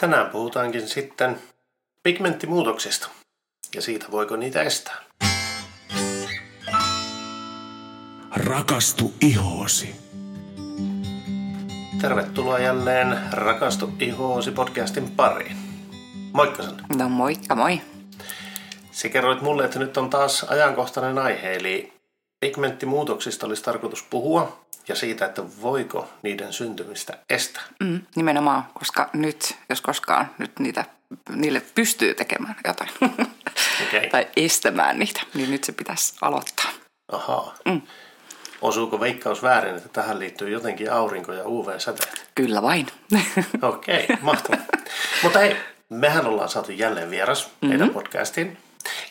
Tänään puhutaankin sitten pigmenttimuutoksista ja siitä voiko niitä estää. Rakastu ihoosi. Tervetuloa jälleen Rakastu ihoosi podcastin pariin. Moikka Sanna. No moikka moi. Sä kerroit mulle, että nyt on taas ajankohtainen aihe, eli pigmenttimuutoksista olisi tarkoitus puhua ja siitä, että voiko niiden syntymistä estää. Mm, nimenomaan, koska nyt, jos koskaan, nyt niitä, niille pystyy tekemään jotain. Okay. tai estämään niitä, niin nyt se pitäisi aloittaa. Ahaa. Mm. Osuuko veikkaus väärin, että tähän liittyy jotenkin aurinko- ja UV-säteet? Kyllä vain. Okei, okay, mahtavaa. Mutta hei, mehän ollaan saatu jälleen vieras mm-hmm. meidän podcastiin.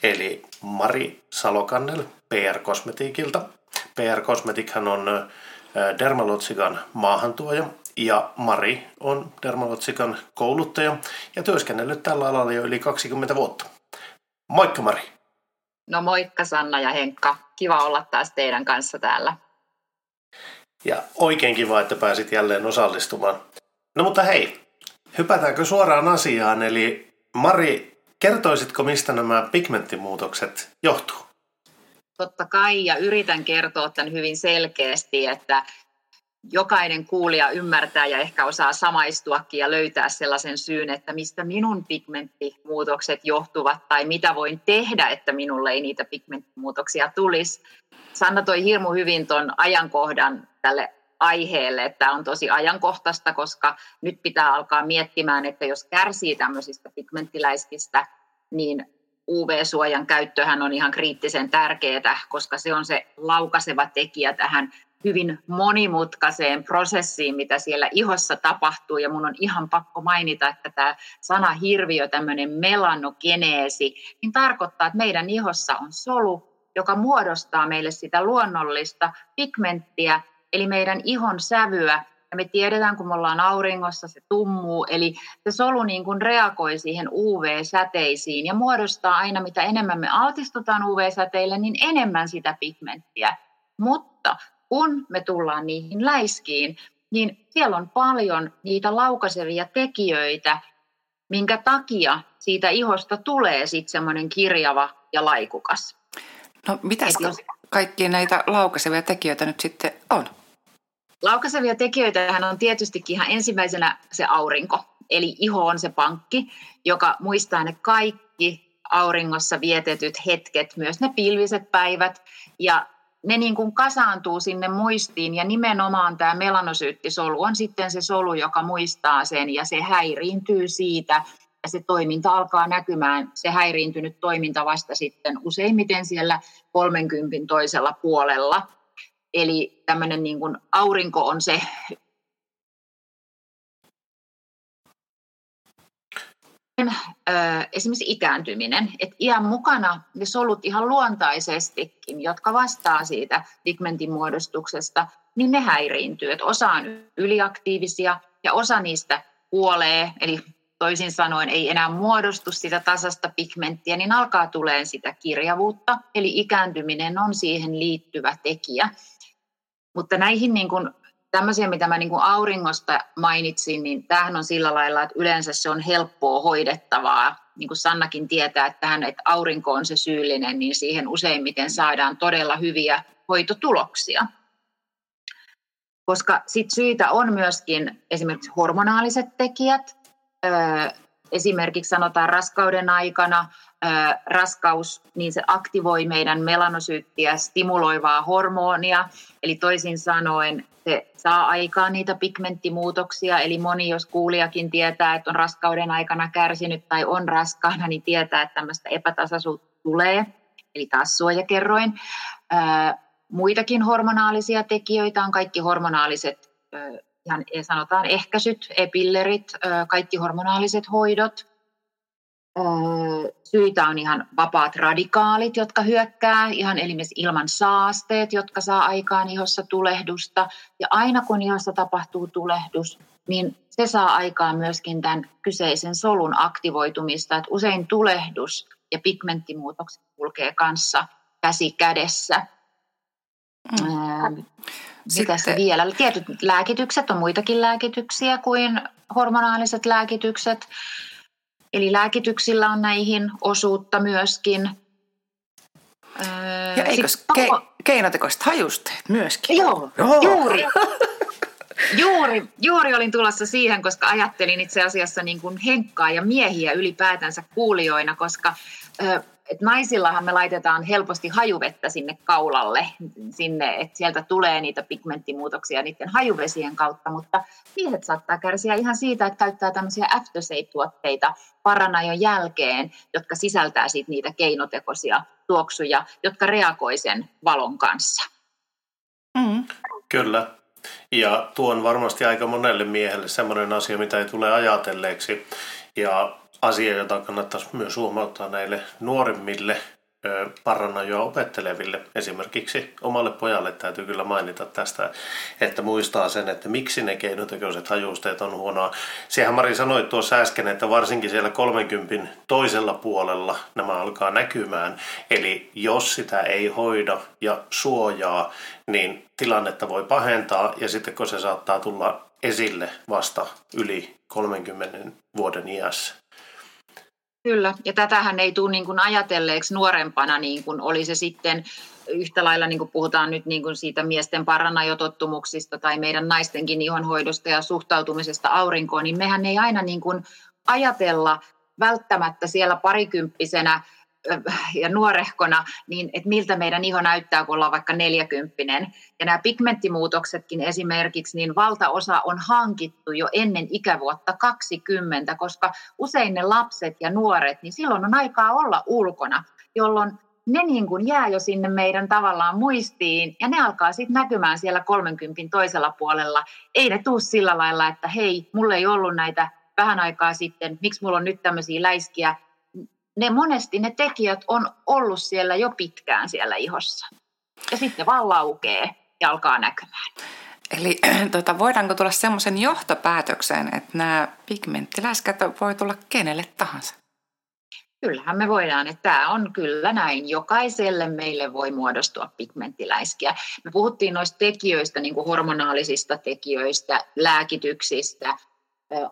Eli Mari Salokannel PR Cosmeticilta. PR Cosmetichan on Dermalotsikan maahantuoja ja Mari on Dermalotsikan kouluttaja ja työskennellyt tällä alalla jo yli 20 vuotta. Moikka Mari. No moikka Sanna ja Henkka. Kiva olla taas teidän kanssa täällä. Ja oikein kiva, että pääsit jälleen osallistumaan. No mutta hei, hypätäänkö suoraan asiaan? Eli Mari, kertoisitko mistä nämä pigmenttimuutokset johtuu? Totta kai, ja yritän kertoa tämän hyvin selkeästi, että jokainen kuulija ymmärtää ja ehkä osaa samaistuakin ja löytää sellaisen syyn, että mistä minun pigmenttimuutokset johtuvat tai mitä voin tehdä, että minulle ei niitä pigmenttimuutoksia tulisi. Sanna toi hirmu hyvin tuon ajankohdan tälle aiheelle, että on tosi ajankohtaista, koska nyt pitää alkaa miettimään, että jos kärsii tämmöisistä pigmenttiläiskistä, niin UV-suojan käyttöhän on ihan kriittisen tärkeää, koska se on se laukaseva tekijä tähän hyvin monimutkaiseen prosessiin, mitä siellä ihossa tapahtuu. Ja mun on ihan pakko mainita, että tämä sana hirviö, tämmöinen melanogeneesi, niin tarkoittaa, että meidän ihossa on solu, joka muodostaa meille sitä luonnollista pigmenttiä, eli meidän ihon sävyä, ja me tiedetään, kun me ollaan auringossa, se tummuu, eli se solu niin kuin reagoi siihen UV-säteisiin ja muodostaa aina, mitä enemmän me altistutaan UV-säteille, niin enemmän sitä pigmenttiä. Mutta kun me tullaan niihin läiskiin, niin siellä on paljon niitä laukasevia tekijöitä, minkä takia siitä ihosta tulee sitten semmoinen kirjava ja laikukas. No mitä jos... kaikki näitä laukasevia tekijöitä nyt sitten on? Laukasevia tekijöitä on tietystikin ihan ensimmäisenä se aurinko. Eli iho on se pankki, joka muistaa ne kaikki auringossa vietetyt hetket, myös ne pilviset päivät. Ja ne niin kuin kasaantuu sinne muistiin ja nimenomaan tämä melanosyyttisolu on sitten se solu, joka muistaa sen ja se häiriintyy siitä ja se toiminta alkaa näkymään, se häiriintynyt toiminta vasta sitten useimmiten siellä 30 toisella puolella. Eli tämmöinen niin kuin aurinko on se esimerkiksi ikääntyminen, että iän mukana ne solut ihan luontaisestikin, jotka vastaa siitä pigmentin muodostuksesta, niin ne häiriintyy. Että osa on yliaktiivisia ja osa niistä kuolee, eli toisin sanoen ei enää muodostu sitä tasasta pigmenttiä, niin alkaa tulee sitä kirjavuutta, eli ikääntyminen on siihen liittyvä tekijä. Mutta näihin niin kuin tämmöisiä, mitä mä niin kuin auringosta mainitsin, niin tämähän on sillä lailla, että yleensä se on helppoa hoidettavaa. Niin kuin Sannakin tietää, että, tähän, että aurinko on se syyllinen, niin siihen useimmiten saadaan todella hyviä hoitotuloksia. Koska sit syitä on myöskin esimerkiksi hormonaaliset tekijät. Esimerkiksi sanotaan raskauden aikana raskaus, niin se aktivoi meidän melanosyyttiä stimuloivaa hormonia. Eli toisin sanoen se saa aikaan niitä pigmenttimuutoksia, eli moni, jos kuulijakin tietää, että on raskauden aikana kärsinyt tai on raskaana, niin tietää, että tämmöistä epätasaisuutta tulee, eli taas suojakerroin. Muitakin hormonaalisia tekijöitä on kaikki hormonaaliset, ihan sanotaan ehkäisyt, epillerit, kaikki hormonaaliset hoidot – Syitä on ihan vapaat radikaalit, jotka hyökkää ihan elimes ilman saasteet, jotka saa aikaan ihossa tulehdusta. Ja aina kun ihossa tapahtuu tulehdus, niin se saa aikaan myöskin tämän kyseisen solun aktivoitumista. Että usein tulehdus ja pigmenttimuutokset kulkee kanssa käsi kädessä. Mm. Mitä se vielä? Tietyt lääkitykset on muitakin lääkityksiä kuin hormonaaliset lääkitykset. Eli lääkityksillä on näihin osuutta myöskin. Ja eikö ke- keinotekoiset hajusteet myöskin? Joo, Joo. juuri. Juuri, juuri olin tulossa siihen, koska ajattelin itse asiassa niin kuin henkkaa ja miehiä ylipäätänsä kuulijoina, koska et naisillahan me laitetaan helposti hajuvettä sinne kaulalle, sinne, että sieltä tulee niitä pigmenttimuutoksia niiden hajuvesien kautta, mutta miehet saattaa kärsiä ihan siitä, että käyttää tämmöisiä aftershave-tuotteita paranajon jälkeen, jotka sisältää sitten niitä keinotekoisia tuoksuja, jotka reagoi sen valon kanssa. Mm. Kyllä. Ja tuo on varmasti aika monelle miehelle sellainen asia, mitä ei tule ajatelleeksi. Ja asia, jota kannattaisi myös huomauttaa näille nuoremmille paranajoa opetteleville. Esimerkiksi omalle pojalle täytyy kyllä mainita tästä, että muistaa sen, että miksi ne keinotekoiset hajusteet on huonoa. Sehän Mari sanoi tuossa äsken, että varsinkin siellä 30 toisella puolella nämä alkaa näkymään. Eli jos sitä ei hoida ja suojaa, niin tilannetta voi pahentaa ja sitten kun se saattaa tulla esille vasta yli 30 vuoden iässä. Kyllä, ja tätähän ei tule niin kuin ajatelleeksi nuorempana, niin kuin oli se sitten yhtä lailla, niin kuin puhutaan nyt niin kuin siitä miesten paranajotottumuksista tai meidän naistenkin ihonhoidosta ja suhtautumisesta aurinkoon, niin mehän ei aina niin kuin ajatella välttämättä siellä parikymppisenä ja nuorehkona, niin että miltä meidän iho näyttää, kun ollaan vaikka neljäkymppinen. Ja nämä pigmenttimuutoksetkin esimerkiksi, niin valtaosa on hankittu jo ennen ikävuotta 20, koska usein ne lapset ja nuoret, niin silloin on aikaa olla ulkona, jolloin ne niin kuin jää jo sinne meidän tavallaan muistiin ja ne alkaa sitten näkymään siellä 30 toisella puolella. Ei ne tuu sillä lailla, että hei, mulla ei ollut näitä vähän aikaa sitten, miksi mulla on nyt tämmöisiä läiskiä, ne monesti ne tekijät on ollut siellä jo pitkään siellä ihossa. Ja sitten vaan laukee ja alkaa näkymään. Eli tota, voidaanko tulla semmoisen johtopäätökseen, että nämä pigmenttiläskät voi tulla kenelle tahansa? Kyllähän me voidaan, että tämä on kyllä näin. Jokaiselle meille voi muodostua pigmenttiläiskiä. Me puhuttiin noista tekijöistä, niin kuin hormonaalisista tekijöistä, lääkityksistä,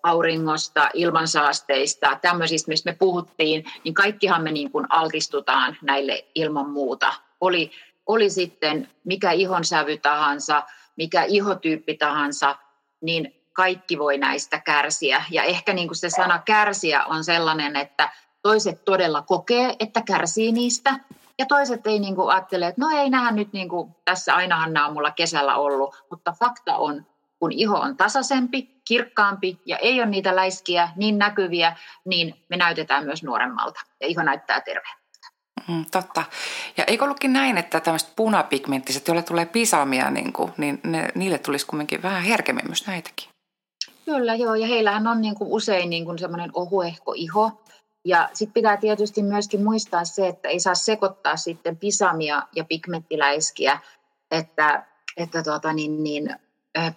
auringosta, ilmansaasteista, tämmöisistä, mistä me puhuttiin, niin kaikkihan me niin kuin altistutaan näille ilman muuta. Oli, oli sitten mikä ihonsävy tahansa, mikä ihotyyppi tahansa, niin kaikki voi näistä kärsiä. Ja ehkä niin kuin se sana kärsiä on sellainen, että toiset todella kokee, että kärsii niistä, ja toiset ei niin kuin ajattele, että no ei nähdä nyt, niin kuin, tässä ainahan nämä on mulla kesällä ollut, mutta fakta on, kun iho on tasaisempi, kirkkaampi ja ei ole niitä läiskiä niin näkyviä, niin me näytetään myös nuoremmalta ja iho näyttää terveeltä. Mm, totta. Ja eikö ollutkin näin, että tämmöiset punapigmenttiset, joille tulee pisamia, niin, kuin, niin ne, niille tulisi kuitenkin vähän herkemmin myös näitäkin? Kyllä, joo. Ja heillähän on niin kuin usein niin kuin semmoinen ohuehko iho. Ja sitten pitää tietysti myöskin muistaa se, että ei saa sekoittaa sitten pisamia ja pigmenttiläiskiä, että, että tota, niin, niin,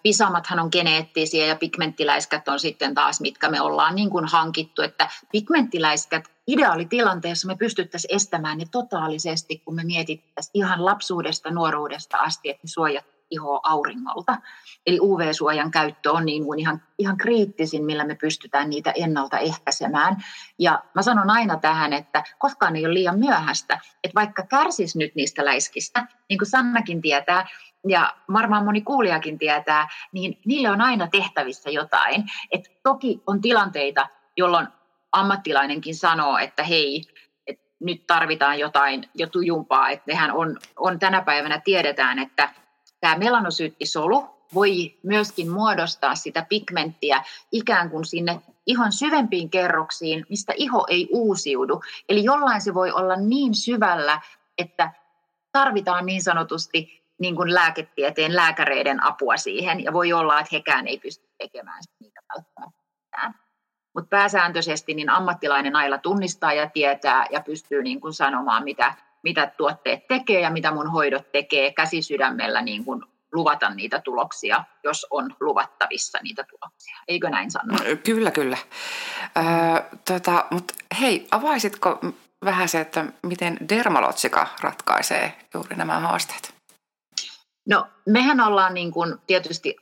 pisamathan on geneettisiä ja pigmenttiläiskät on sitten taas, mitkä me ollaan niin kuin hankittu, että pigmenttiläiskät ideaalitilanteessa me pystyttäisiin estämään ne totaalisesti, kun me mietittäisiin ihan lapsuudesta, nuoruudesta asti, että suojat ihoa auringolta. Eli UV-suojan käyttö on niin kuin ihan, ihan kriittisin, millä me pystytään niitä ennaltaehkäisemään. Ja mä sanon aina tähän, että koskaan ei ole liian myöhäistä, että vaikka kärsis nyt niistä läiskistä, niin kuin Sannakin tietää, ja varmaan moni kuulijakin tietää, niin niille on aina tehtävissä jotain. Et toki on tilanteita, jolloin ammattilainenkin sanoo, että hei, et nyt tarvitaan jotain jo tujumpaa. Että nehän on, on tänä päivänä tiedetään, että tämä melanosyyttisolu voi myöskin muodostaa sitä pigmenttiä ikään kuin sinne ihon syvempiin kerroksiin, mistä iho ei uusiudu. Eli jollain se voi olla niin syvällä, että tarvitaan niin sanotusti niin kuin lääketieteen lääkäreiden apua siihen, ja voi olla, että hekään ei pysty tekemään niitä välttämättä. Mutta pääsääntöisesti niin ammattilainen aina tunnistaa ja tietää ja pystyy niin kuin sanomaan, mitä, mitä tuotteet tekee ja mitä mun hoidot tekee käsisydämellä niin kuin luvata niitä tuloksia, jos on luvattavissa niitä tuloksia. Eikö näin sanoa? Kyllä, kyllä. Öö, tota, Mutta hei, avaisitko vähän se, että miten Dermalotsika ratkaisee juuri nämä haasteet? No mehän ollaan niin kuin tietysti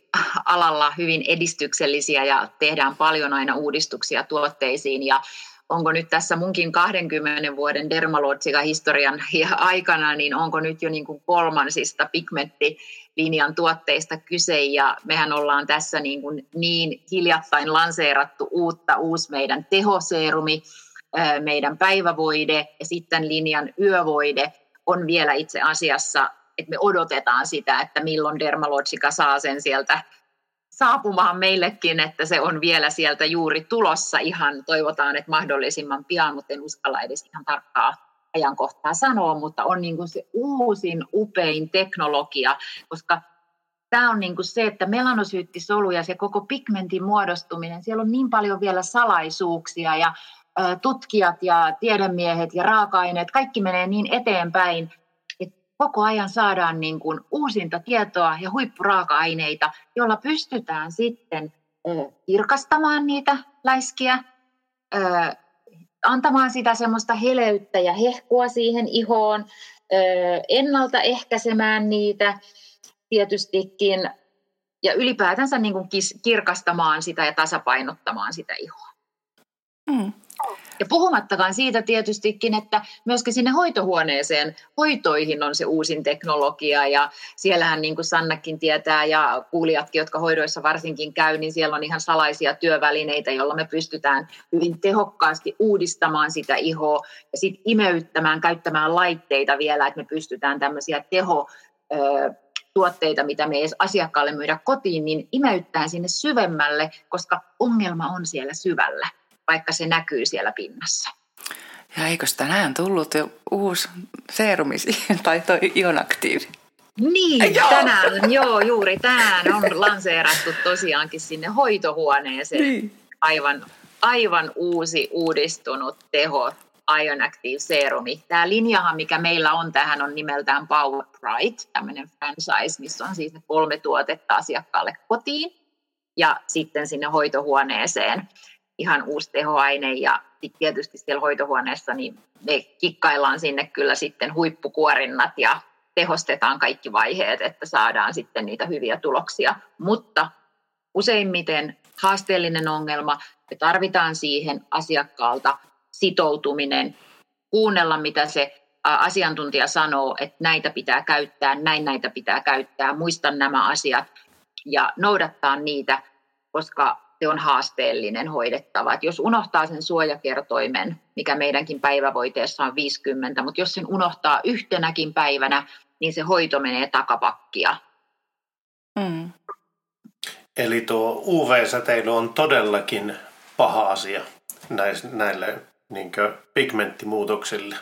alalla hyvin edistyksellisiä ja tehdään paljon aina uudistuksia tuotteisiin. Ja onko nyt tässä munkin 20 vuoden Dermalogica-historian aikana, niin onko nyt jo niin kuin kolmansista pigmenttilinjan tuotteista kyse, ja mehän ollaan tässä niin, kuin niin hiljattain lanseerattu uutta, uusi meidän tehoseerumi, meidän päivävoide ja sitten linjan yövoide on vielä itse asiassa, että me odotetaan sitä, että milloin Dermalogica saa sen sieltä saapumaan meillekin, että se on vielä sieltä juuri tulossa. Ihan, toivotaan, että mahdollisimman pian, mutta en uskalla edes ihan tarkkaa ajankohtaa sanoa, mutta on niin kuin se uusin, upein teknologia, koska tämä on niin kuin se, että melanosyyttisolu ja se koko pigmentin muodostuminen, siellä on niin paljon vielä salaisuuksia ja tutkijat ja tiedemiehet ja raaka-aineet, kaikki menee niin eteenpäin, koko ajan saadaan niin kuin uusinta tietoa ja huippuraaka-aineita, joilla pystytään sitten kirkastamaan niitä läiskiä, antamaan sitä semmoista heleyttä ja hehkua siihen ihoon, ennaltaehkäisemään niitä tietystikin ja ylipäätänsä niin kuin kirkastamaan sitä ja tasapainottamaan sitä ihoa. Mm. Ja puhumattakaan siitä tietystikin, että myöskin sinne hoitohuoneeseen, hoitoihin on se uusin teknologia. Ja siellähän niin kuin Sannakin tietää ja kuulijatkin, jotka hoidoissa varsinkin käy, niin siellä on ihan salaisia työvälineitä, joilla me pystytään hyvin tehokkaasti uudistamaan sitä ihoa ja sitten imeyttämään, käyttämään laitteita vielä, että me pystytään tämmöisiä teho tuotteita, mitä me ei edes asiakkaalle myydä kotiin, niin imeyttää sinne syvemmälle, koska ongelma on siellä syvällä vaikka se näkyy siellä pinnassa. Ja eikö tänään tullut jo uusi seerumi tai toi ionaktiivi? Niin, joo. tänään, joo, juuri tänään on lanseerattu tosiaankin sinne hoitohuoneeseen niin. aivan, aivan uusi uudistunut teho, Ion Active Serumi. Tämä linjahan, mikä meillä on tähän, on nimeltään Power Pride, tämmöinen franchise, missä on siis kolme tuotetta asiakkaalle kotiin ja sitten sinne hoitohuoneeseen ihan uusi tehoaine ja tietysti siellä hoitohuoneessa niin me kikkaillaan sinne kyllä sitten huippukuorinnat ja tehostetaan kaikki vaiheet, että saadaan sitten niitä hyviä tuloksia. Mutta useimmiten haasteellinen ongelma, me tarvitaan siihen asiakkaalta sitoutuminen, kuunnella mitä se asiantuntija sanoo, että näitä pitää käyttää, näin näitä pitää käyttää, muista nämä asiat ja noudattaa niitä, koska se on haasteellinen hoidettava. Et jos unohtaa sen suojakertoimen, mikä meidänkin päivävoiteessa on 50, mutta jos sen unohtaa yhtenäkin päivänä, niin se hoito menee takapakkia. Mm. Eli tuo UV-säteily on todellakin paha asia näille niin pigmenttimuutoksille.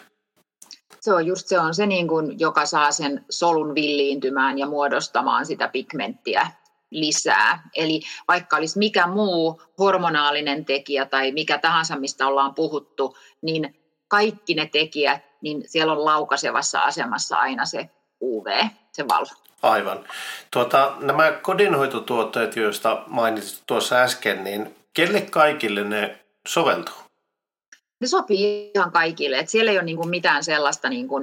Se on just se, on se niin kuin, joka saa sen solun villiintymään ja muodostamaan sitä pigmenttiä lisää. Eli vaikka olisi mikä muu hormonaalinen tekijä tai mikä tahansa, mistä ollaan puhuttu, niin kaikki ne tekijät, niin siellä on laukasevassa asemassa aina se UV, se valo. Aivan. Tuota, nämä kodinhoitotuotteet, joista mainitsit tuossa äsken, niin kelle kaikille ne soveltuu? Ne sopii ihan kaikille. Et siellä ei ole niinku mitään sellaista niinku,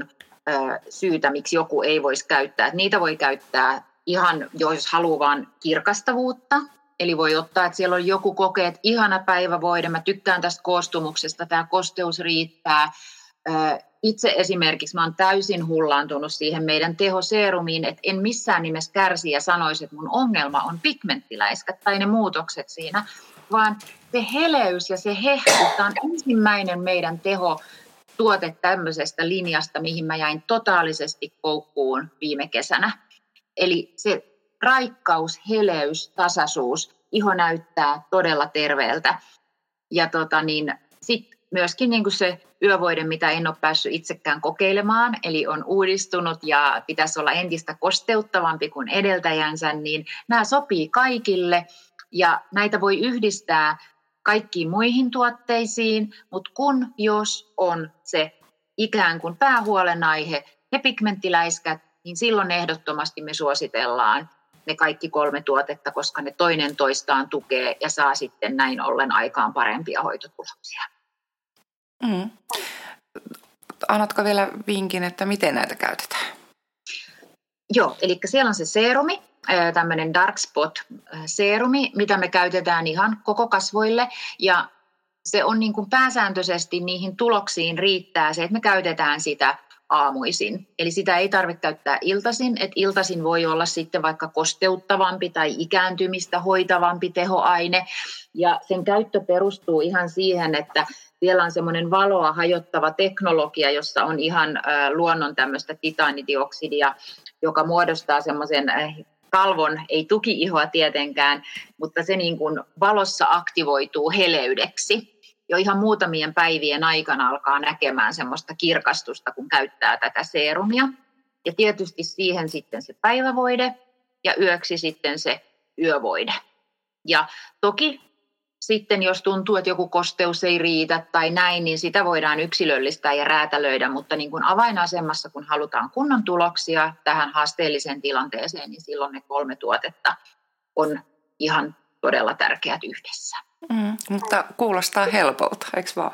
ö, syytä, miksi joku ei voisi käyttää. Et niitä voi käyttää ihan, jos haluaa vaan kirkastavuutta, Eli voi ottaa, että siellä on joku kokee, että ihana päivä voida, mä tykkään tästä koostumuksesta, tämä kosteus riittää. Itse esimerkiksi mä oon täysin hullaantunut siihen meidän tehoseerumiin, että en missään nimessä kärsi ja sanoisi, että mun ongelma on pigmenttiläiskät tai ne muutokset siinä, vaan se heleys ja se hehku, tämä on ensimmäinen meidän teho tuote tämmöisestä linjasta, mihin mä jäin totaalisesti koukkuun viime kesänä Eli se raikkaus, heleys, tasaisuus, iho näyttää todella terveeltä. Ja tota niin, sitten myöskin niin kuin se yövoide, mitä en ole päässyt itsekään kokeilemaan, eli on uudistunut ja pitäisi olla entistä kosteuttavampi kuin edeltäjänsä, niin nämä sopii kaikille ja näitä voi yhdistää kaikkiin muihin tuotteisiin, mutta kun jos on se ikään kuin päähuolenaihe, ne pigmenttiläiskät, niin silloin ehdottomasti me suositellaan ne kaikki kolme tuotetta, koska ne toinen toistaan tukee ja saa sitten näin ollen aikaan parempia hoitotuloksia. Mm. Annatko vielä vinkin, että miten näitä käytetään? Joo, eli siellä on se seerumi, tämmöinen dark spot seerumi, mitä me käytetään ihan koko kasvoille ja se on niin kuin pääsääntöisesti niihin tuloksiin riittää se, että me käytetään sitä aamuisin. Eli sitä ei tarvitse käyttää iltasin, että iltasin voi olla sitten vaikka kosteuttavampi tai ikääntymistä hoitavampi tehoaine. Ja sen käyttö perustuu ihan siihen, että siellä on semmoinen valoa hajottava teknologia, jossa on ihan luonnon tämmöistä titaanidioksidia, joka muodostaa semmoisen kalvon, ei tuki-ihoa tietenkään, mutta se niin kuin valossa aktivoituu heleydeksi. Jo ihan muutamien päivien aikana alkaa näkemään semmoista kirkastusta, kun käyttää tätä seerumia. Ja tietysti siihen sitten se päivävoide ja yöksi sitten se yövoide. Ja toki sitten jos tuntuu, että joku kosteus ei riitä tai näin, niin sitä voidaan yksilöllistää ja räätälöidä, mutta niin kuin avainasemassa, kun halutaan kunnon tuloksia tähän haasteelliseen tilanteeseen, niin silloin ne kolme tuotetta on ihan todella tärkeät yhdessä. Mm, mutta kuulostaa helpolta, eikö vaan?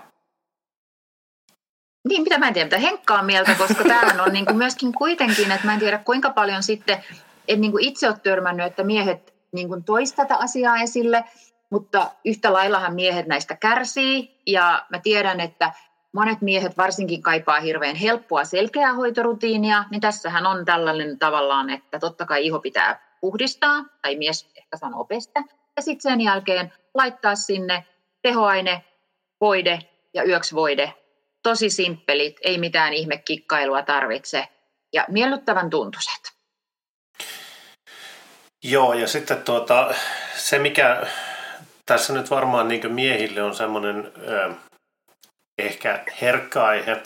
Niin, mitä mä en tiedä, mitä Henkka on mieltä, koska tämähän on niin kuin myöskin kuitenkin, että mä en tiedä kuinka paljon sitten, en niin kuin itse ole törmännyt, että miehet niin kuin toisi tätä asiaa esille, mutta yhtä laillahan miehet näistä kärsii ja mä tiedän, että monet miehet varsinkin kaipaa hirveän helppoa selkeää hoitorutiinia, niin tässähän on tällainen tavallaan, että totta kai iho pitää puhdistaa, tai mies ehkä sanoo pestä, ja sitten sen jälkeen laittaa sinne tehoaine, voide ja yöksvoide. Tosi simppelit, ei mitään ihmekikkailua tarvitse, ja miellyttävän tuntuiset. Joo, ja sitten tuota, se mikä tässä nyt varmaan niin miehille on semmoinen ehkä herkkä aihe.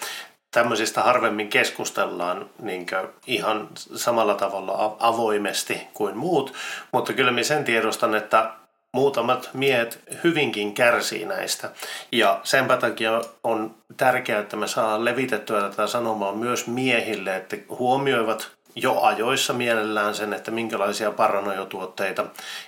Tämmöisistä harvemmin keskustellaan niin ihan samalla tavalla avoimesti kuin muut, mutta kyllä minä sen tiedostan, että muutamat miehet hyvinkin kärsii näistä. Ja sen takia on tärkeää, että me saadaan levitettyä tätä sanomaa myös miehille, että huomioivat jo ajoissa mielellään sen, että minkälaisia paranojotuotteita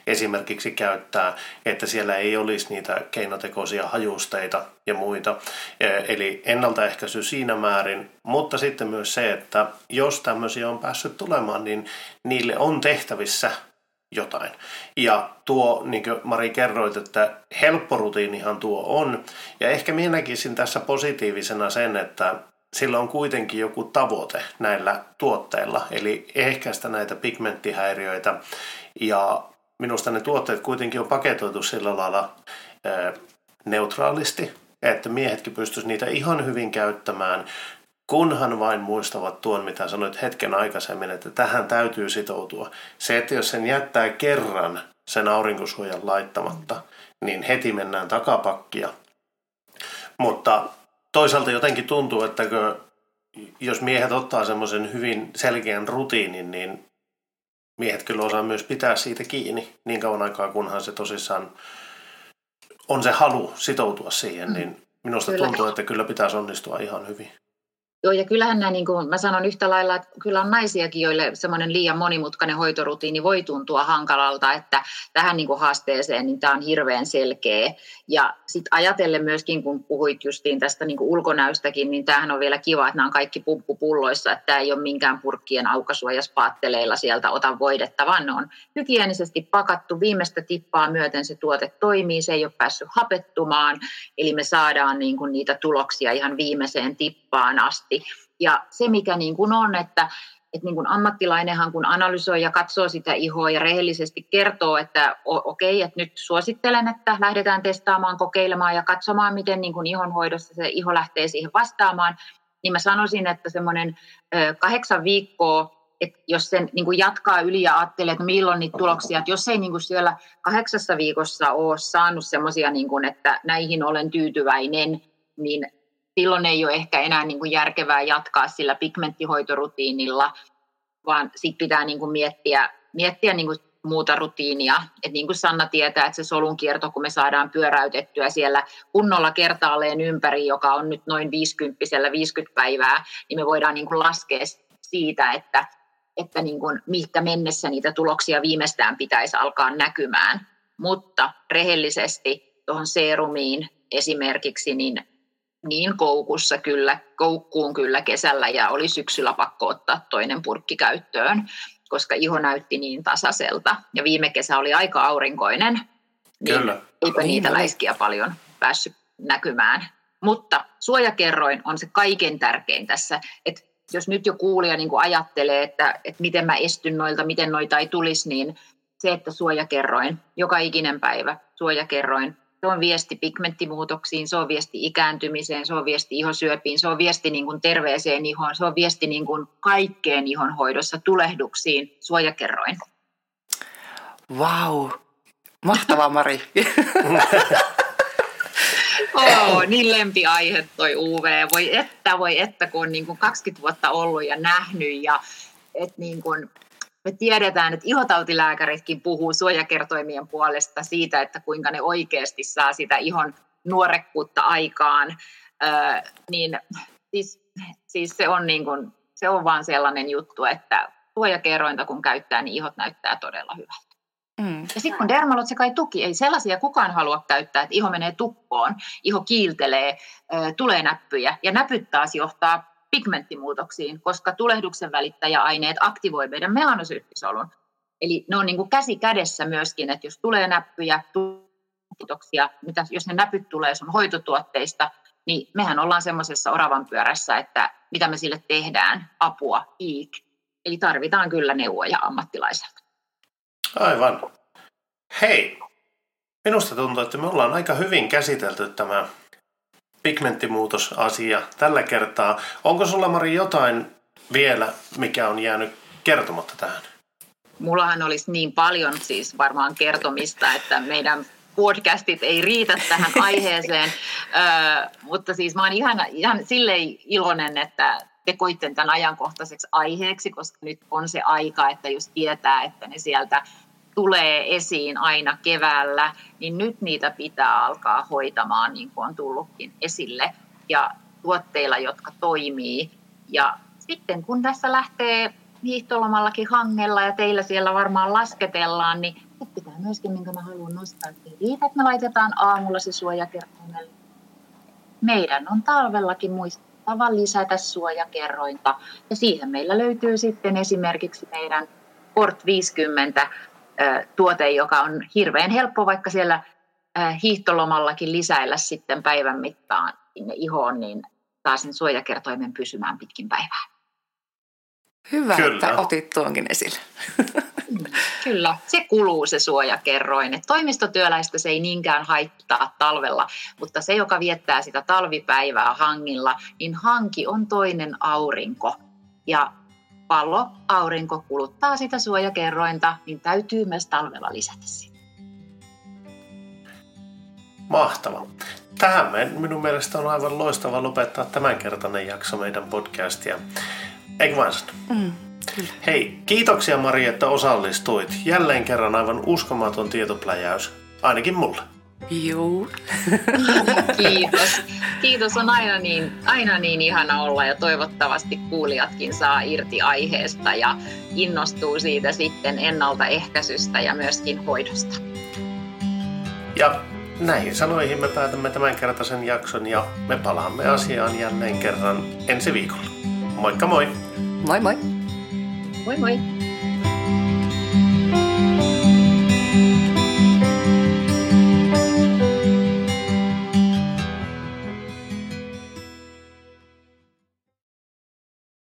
esimerkiksi käyttää, että siellä ei olisi niitä keinotekoisia hajusteita ja muita. E, eli ennaltaehkäisy siinä määrin, mutta sitten myös se, että jos tämmöisiä on päässyt tulemaan, niin niille on tehtävissä jotain. Ja tuo, niin kuin Mari kerroit, että helppo rutiinihan tuo on. Ja ehkä minä näkisin tässä positiivisena sen, että sillä on kuitenkin joku tavoite näillä tuotteilla, eli ehkäistä näitä pigmenttihäiriöitä. Ja minusta ne tuotteet kuitenkin on paketoitu sillä lailla neutraalisti, että miehetkin pystyisivät niitä ihan hyvin käyttämään, kunhan vain muistavat tuon, mitä sanoit hetken aikaisemmin, että tähän täytyy sitoutua. Se, että jos sen jättää kerran sen aurinkosuojan laittamatta, niin heti mennään takapakkia. Mutta toisaalta jotenkin tuntuu, että jos miehet ottaa semmoisen hyvin selkeän rutiinin, niin miehet kyllä osaa myös pitää siitä kiinni niin kauan aikaa, kunhan se tosissaan on se halu sitoutua siihen, mm. niin minusta kyllä. tuntuu, että kyllä pitäisi onnistua ihan hyvin. Joo, ja kyllähän nämä, niin kuin mä sanon yhtä lailla, että kyllä on naisiakin, joille semmoinen liian monimutkainen hoitorutiini voi tuntua hankalalta, että tähän niin kuin haasteeseen niin tämä on hirveän selkeä. Ja sitten ajatellen myöskin, kun puhuit justiin tästä niin kuin ulkonäöstäkin, niin tämähän on vielä kiva, että nämä on kaikki pumppupulloissa, että tämä ei ole minkään purkkien aukasua ja spaatteleilla sieltä ota voidetta, vaan ne on hygienisesti pakattu. Viimeistä tippaa myöten se tuote toimii, se ei ole päässyt hapettumaan, eli me saadaan niin kuin niitä tuloksia ihan viimeiseen tippaan asti asti. Ja se, mikä niin kuin on, että, että niin kuin ammattilainenhan kun analysoi ja katsoo sitä ihoa ja rehellisesti kertoo, että okei, okay, että nyt suosittelen, että lähdetään testaamaan, kokeilemaan ja katsomaan, miten niin kuin ihonhoidossa se iho lähtee siihen vastaamaan, niin mä sanoisin, että semmoinen kahdeksan viikkoa että jos sen niin kuin jatkaa yli ja ajattelee, että milloin niitä tuloksia, että jos ei niin kuin siellä kahdeksassa viikossa ole saanut semmoisia, niin että näihin olen tyytyväinen, niin silloin ei ole ehkä enää niin kuin järkevää jatkaa sillä pigmenttihoitorutiinilla, vaan sitten pitää niin kuin miettiä, miettiä niin kuin muuta rutiinia. Et niin kuin Sanna tietää, että se solunkierto, kun me saadaan pyöräytettyä siellä kunnolla kertaalleen ympäri, joka on nyt noin 50 50 päivää, niin me voidaan niin kuin laskea siitä, että, että niin kuin, mihinkä mennessä niitä tuloksia viimeistään pitäisi alkaa näkymään. Mutta rehellisesti tuohon seerumiin esimerkiksi, niin niin koukussa kyllä, koukkuun kyllä kesällä ja oli syksyllä pakko ottaa toinen purkki käyttöön, koska iho näytti niin tasaiselta. Ja viime kesä oli aika aurinkoinen, niin Kyllä. eipä Niin niitä oli. läiskiä paljon päässyt näkymään. Mutta suojakerroin on se kaiken tärkein tässä, että jos nyt jo kuulija niin kuin ajattelee, että, että miten mä estyn noilta, miten noita ei tulisi, niin se, että suojakerroin, joka ikinen päivä suojakerroin, se on viesti pigmenttimuutoksiin, se on viesti ikääntymiseen, se on viesti ihosyöpiin, se on viesti niin kuin terveeseen ihoon, se on viesti niin kuin kaikkeen ihonhoidossa, tulehduksiin, suojakerroin. Vau, mahtava Mari. Oo, niin lempiaihe toi UV. Voi että, voi että, kun on niin kuin 20 vuotta ollut ja nähnyt ja et niin kuin, me tiedetään, että ihotautilääkäritkin puhuu suojakertoimien puolesta siitä, että kuinka ne oikeasti saa sitä ihon nuorekkuutta aikaan. Öö, niin siis, siis se on niin kuin, se on vaan sellainen juttu, että suojakerrointa kun käyttää, niin ihot näyttää todella hyvältä. Mm. Ja sitten kun Dermalot se kai tuki, ei sellaisia kukaan halua käyttää, että iho menee tukkoon, iho kiiltelee, ö, tulee näppyjä ja näpyt taas johtaa pigmenttimuutoksiin, koska tulehduksen välittäjäaineet aktivoi meidän melanosyyttisolun. Eli ne on niin kuin käsi kädessä myöskin, että jos tulee näppyjä, muutoksia, mitä, jos ne näpyt tulee sun hoitotuotteista, niin mehän ollaan semmoisessa oravan pyörässä, että mitä me sille tehdään, apua, iik. Eli tarvitaan kyllä neuvoja ammattilaiselta. Aivan. Hei, minusta tuntuu, että me ollaan aika hyvin käsitelty tämä pigmenttimuutosasia tällä kertaa. Onko sulla Mari jotain vielä, mikä on jäänyt kertomatta tähän? Mullahan olisi niin paljon siis varmaan kertomista, että meidän podcastit ei riitä tähän aiheeseen, Ö, mutta siis mä oon ihan, ihan silleen iloinen, että te koitte tämän ajankohtaiseksi aiheeksi, koska nyt on se aika, että jos tietää, että ne sieltä tulee esiin aina keväällä, niin nyt niitä pitää alkaa hoitamaan, niin kuin on tullutkin esille, ja tuotteilla, jotka toimii. Ja sitten kun tässä lähtee hiihtolomallakin hangella ja teillä siellä varmaan lasketellaan, niin nyt pitää myöskin, minkä mä haluan nostaa, että riitä, että me laitetaan aamulla se suojakerroimelle. Meidän on talvellakin muistettava lisätä suojakerrointa, ja siihen meillä löytyy sitten esimerkiksi meidän Port 50 ö, tuote, joka on hirveän helppo vaikka siellä hiihtolomallakin lisäillä sitten päivän mittaan sinne ihoon, niin saa sen suojakertoimen pysymään pitkin päivää. Hyvä, Kyllä. että otit tuonkin esille. Kyllä, se kuluu se suojakerroin. Et toimistotyöläistä se ei niinkään haittaa talvella, mutta se, joka viettää sitä talvipäivää hangilla, niin hanki on toinen aurinko. Ja pallo, aurinko kuluttaa sitä suojakerrointa, niin täytyy myös talvella lisätä sitä. Mahtava. Tähän me, minun mielestä on aivan loistava lopettaa tämänkertainen jakso meidän podcastia. Eikö vain? Mm. Hei, kiitoksia Mari, että osallistuit. Jälleen kerran aivan uskomaton tietopläjäys, ainakin mulle. Joo. Kiitos. Kiitos, on aina niin, aina niin ihana olla ja toivottavasti kuulijatkin saa irti aiheesta ja innostuu siitä sitten ennaltaehkäisystä ja myöskin hoidosta. Ja näihin sanoihin me päätämme tämänkertaisen jakson ja me palaamme asiaan jälleen kerran ensi viikolla. Moikka moi! Moi moi. Moi moi!